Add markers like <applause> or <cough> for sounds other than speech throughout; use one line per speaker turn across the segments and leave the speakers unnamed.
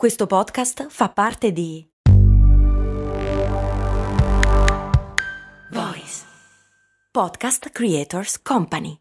Questo podcast fa parte di Voice Podcast Creators Company.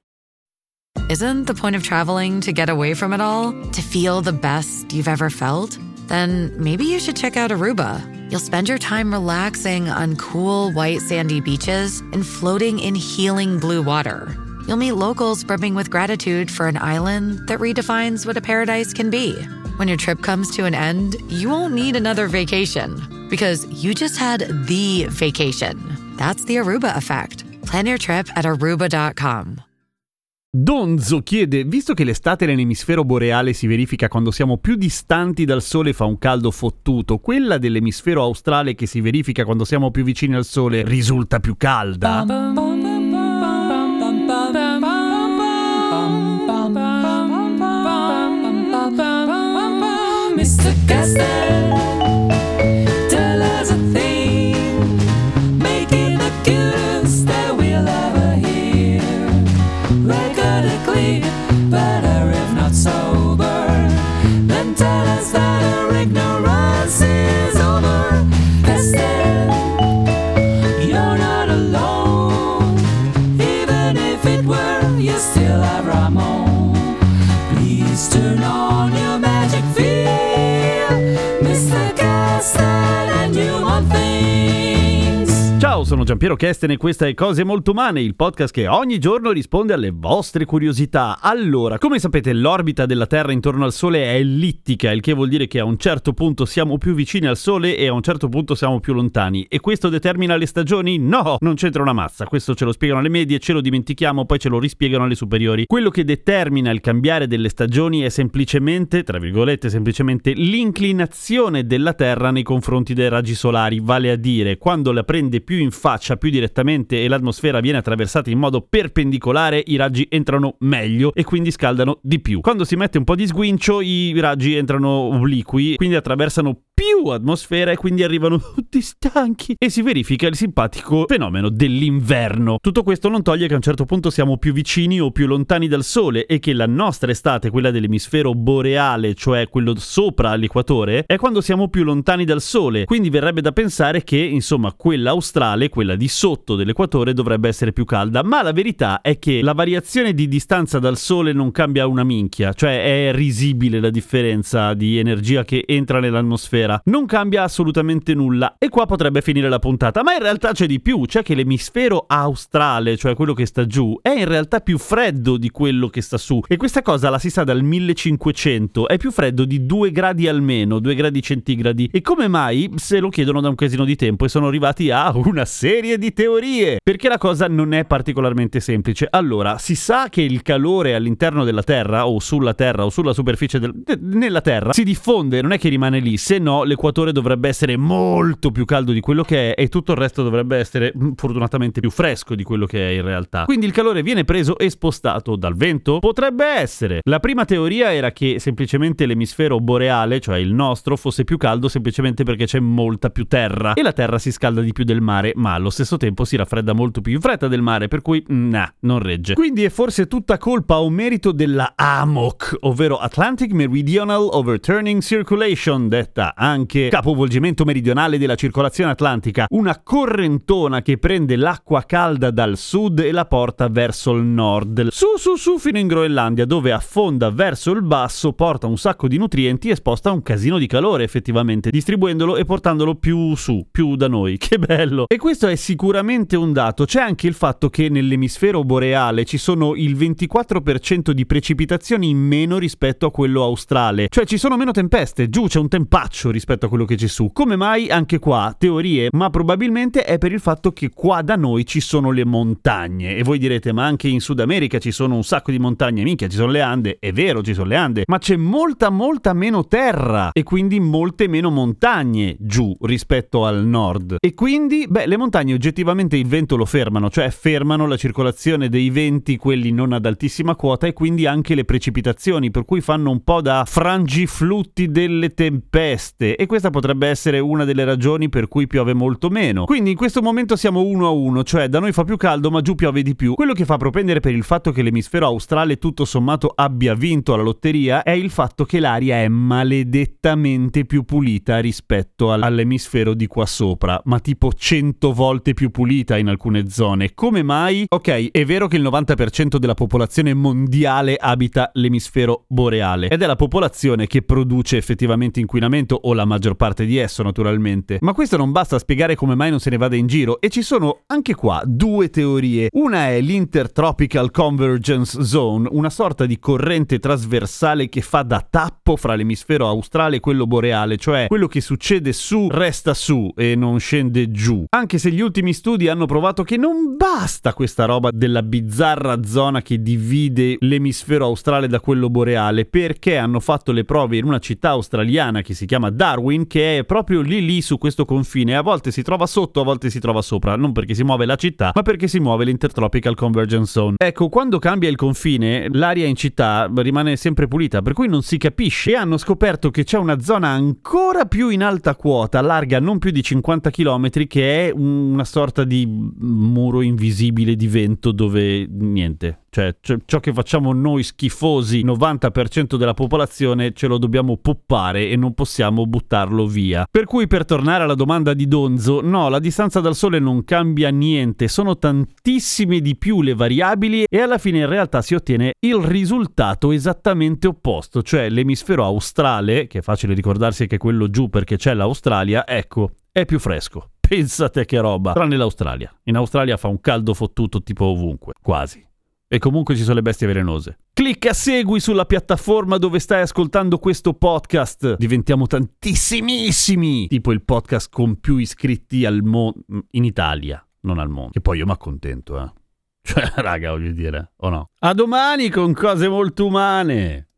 Isn't the point of traveling to get away from it all? To feel the best you've ever felt? Then maybe you should check out Aruba. You'll spend your time relaxing on cool, white, sandy beaches and floating in healing blue water. You'll meet locals brimming with gratitude for an island that redefines what a paradise can be. When your trip comes to an end, you won't need another vacation because you just had the vacation. That's the Aruba effect. Plan your trip at aruba.com.
Donzo chiede, visto che l'estate nell'emisfero boreale si verifica quando siamo più distanti dal sole e fa un caldo fottuto, quella dell'emisfero australe che si verifica quando siamo più vicini al sole risulta più calda?
Mr. I said I knew one thing.
Ciao, sono Giampiero Kesten e questa è Cose Molto Umane, il podcast che ogni giorno risponde alle vostre curiosità. Allora, come sapete, l'orbita della Terra intorno al Sole è ellittica, il che vuol dire che a un certo punto siamo più vicini al Sole e a un certo punto siamo più lontani. E questo determina le stagioni? No, non c'entra una mazza. Questo ce lo spiegano alle medie, ce lo dimentichiamo, poi ce lo rispiegano alle superiori. Quello che determina il cambiare delle stagioni è semplicemente, tra virgolette, semplicemente l'inclinazione della Terra nei confronti dei raggi solari, vale a dire quando la prende più in faccia, più direttamente e l'atmosfera viene attraversata in modo perpendicolare, i raggi entrano meglio e quindi scaldano di più. Quando si mette un po' di sguincio, i raggi entrano obliqui, quindi attraversano più atmosfera e quindi arrivano <laughs> tutti stanchi e si verifica il simpatico fenomeno dell'inverno. Tutto questo non toglie che a un certo punto siamo più vicini o più lontani dal sole e che la nostra estate, quella dell'emisfero boreale, cioè quello sopra l'equatore, è quando siamo più lontani dal sole. Quindi verrebbe da pensare che, insomma, quella australe, quella di sotto dell'equatore dovrebbe essere più calda, ma la verità è che la variazione di distanza dal sole non cambia una minchia, cioè è risibile la differenza di energia che entra nell'atmosfera non cambia assolutamente nulla. E qua potrebbe finire la puntata, ma in realtà c'è di più, c'è che l'emisfero australe, cioè quello che sta giù, è in realtà più freddo di quello che sta su. E questa cosa la si sa dal 1500, è più freddo di 2 gradi almeno, 2 gradi centigradi. E come mai? Se lo chiedono da un casino di tempo e sono arrivati a una serie di teorie. Perché la cosa non è particolarmente semplice. Allora, si sa che il calore all'interno della Terra, o sulla Terra, o sulla superficie del... nella Terra, si diffonde, non è che rimane lì, se no l'equatore dovrebbe essere molto più caldo di quello che è e tutto il resto dovrebbe essere mm, fortunatamente più fresco di quello che è in realtà. Quindi il calore viene preso e spostato dal vento? Potrebbe essere. La prima teoria era che semplicemente l'emisfero boreale, cioè il nostro, fosse più caldo semplicemente perché c'è molta più terra e la terra si scalda di più del mare, ma allo stesso tempo si raffredda molto più in fretta del mare, per cui mm, nah, non regge. Quindi è forse tutta colpa o merito della AMOC, ovvero Atlantic Meridional Overturning Circulation, detta anche capovolgimento meridionale della circolazione atlantica, una correntona che prende l'acqua calda dal sud e la porta verso il nord. Su su su fino in Groenlandia, dove affonda verso il basso, porta un sacco di nutrienti e sposta un casino di calore effettivamente, distribuendolo e portandolo più su, più da noi. <laughs> Che bello! E questo è sicuramente un dato. C'è anche il fatto che nell'emisfero boreale ci sono il 24% di precipitazioni in meno rispetto a quello australe. Cioè ci sono meno tempeste, giù c'è un tempaccio rispetto a quello che c'è su. Come mai? Anche qua teorie, ma probabilmente è per il fatto che qua da noi ci sono le montagne. E voi direte, ma anche in Sud America ci sono un sacco di montagne, minchia, ci sono le Ande. È vero, ci sono le Ande, ma c'è molta, molta meno terra e quindi molte meno montagne giù rispetto al nord. E quindi, beh, le montagne oggettivamente il vento lo fermano, cioè fermano la circolazione dei venti, quelli non ad altissima quota, e quindi anche le precipitazioni, per cui fanno un po' da frangiflutti delle tempeste. E questa potrebbe essere una delle ragioni per cui piove molto meno. Quindi in questo momento siamo uno a uno, cioè da noi fa più caldo ma giù piove di più. Quello che fa propendere per il fatto che l'emisfero australe tutto sommato abbia vinto la lotteria è il fatto che l'aria è maledettamente più pulita rispetto all'emisfero di qua sopra, ma tipo 100 volte più pulita in alcune zone. Come mai? Ok, è vero che il 90% della popolazione mondiale abita l'emisfero boreale ed è la popolazione che produce effettivamente inquinamento o la maggior parte di esso naturalmente. Ma questo non basta a spiegare come mai non se ne vada in giro e ci sono anche qua due teorie. Una è l'Intertropical Convergence Zone, una sorta di corrente trasversale che fa da tappo fra l'emisfero australe e quello boreale, cioè quello che succede su resta su e non scende giù. Anche se gli ultimi studi hanno provato che non basta questa roba della bizzarra zona che divide l'emisfero australe da quello boreale, perché hanno fatto le prove in una città australiana che si chiama Darwin, che è proprio lì lì su questo confine, a volte si trova sotto, a volte si trova sopra, non perché si muove la città, ma perché si muove l'Intertropical Convergence Zone. Ecco, quando cambia il confine, l'aria in città rimane sempre pulita, per cui non si capisce. E hanno scoperto che c'è una zona ancora più in alta quota, larga non più di 50 km, che è una sorta di muro invisibile di vento dove niente. Cioè, ciò che facciamo noi schifosi, 90% della popolazione, ce lo dobbiamo poppare e non possiamo buttarlo via. Per cui, per tornare alla domanda di Donzo, no, la distanza dal Sole non cambia niente, sono tantissime di più le variabili e alla fine in realtà si ottiene il risultato esattamente opposto, cioè l'emisfero australe, che è facile ricordarsi che è quello giù perché c'è l'Australia, ecco, è più fresco. Pensate che roba, tranne l'Australia. In Australia fa un caldo fottuto tipo ovunque, quasi. E comunque ci sono le bestie velenose. Clicca segui sulla piattaforma dove stai ascoltando questo podcast. Diventiamo tantissimissimi. Tipo il podcast con più iscritti al mondo. In Italia, non al mondo. Che poi io mi accontento, eh. <laughs> Cioè, raga, voglio dire, o no? A domani con cose molto umane.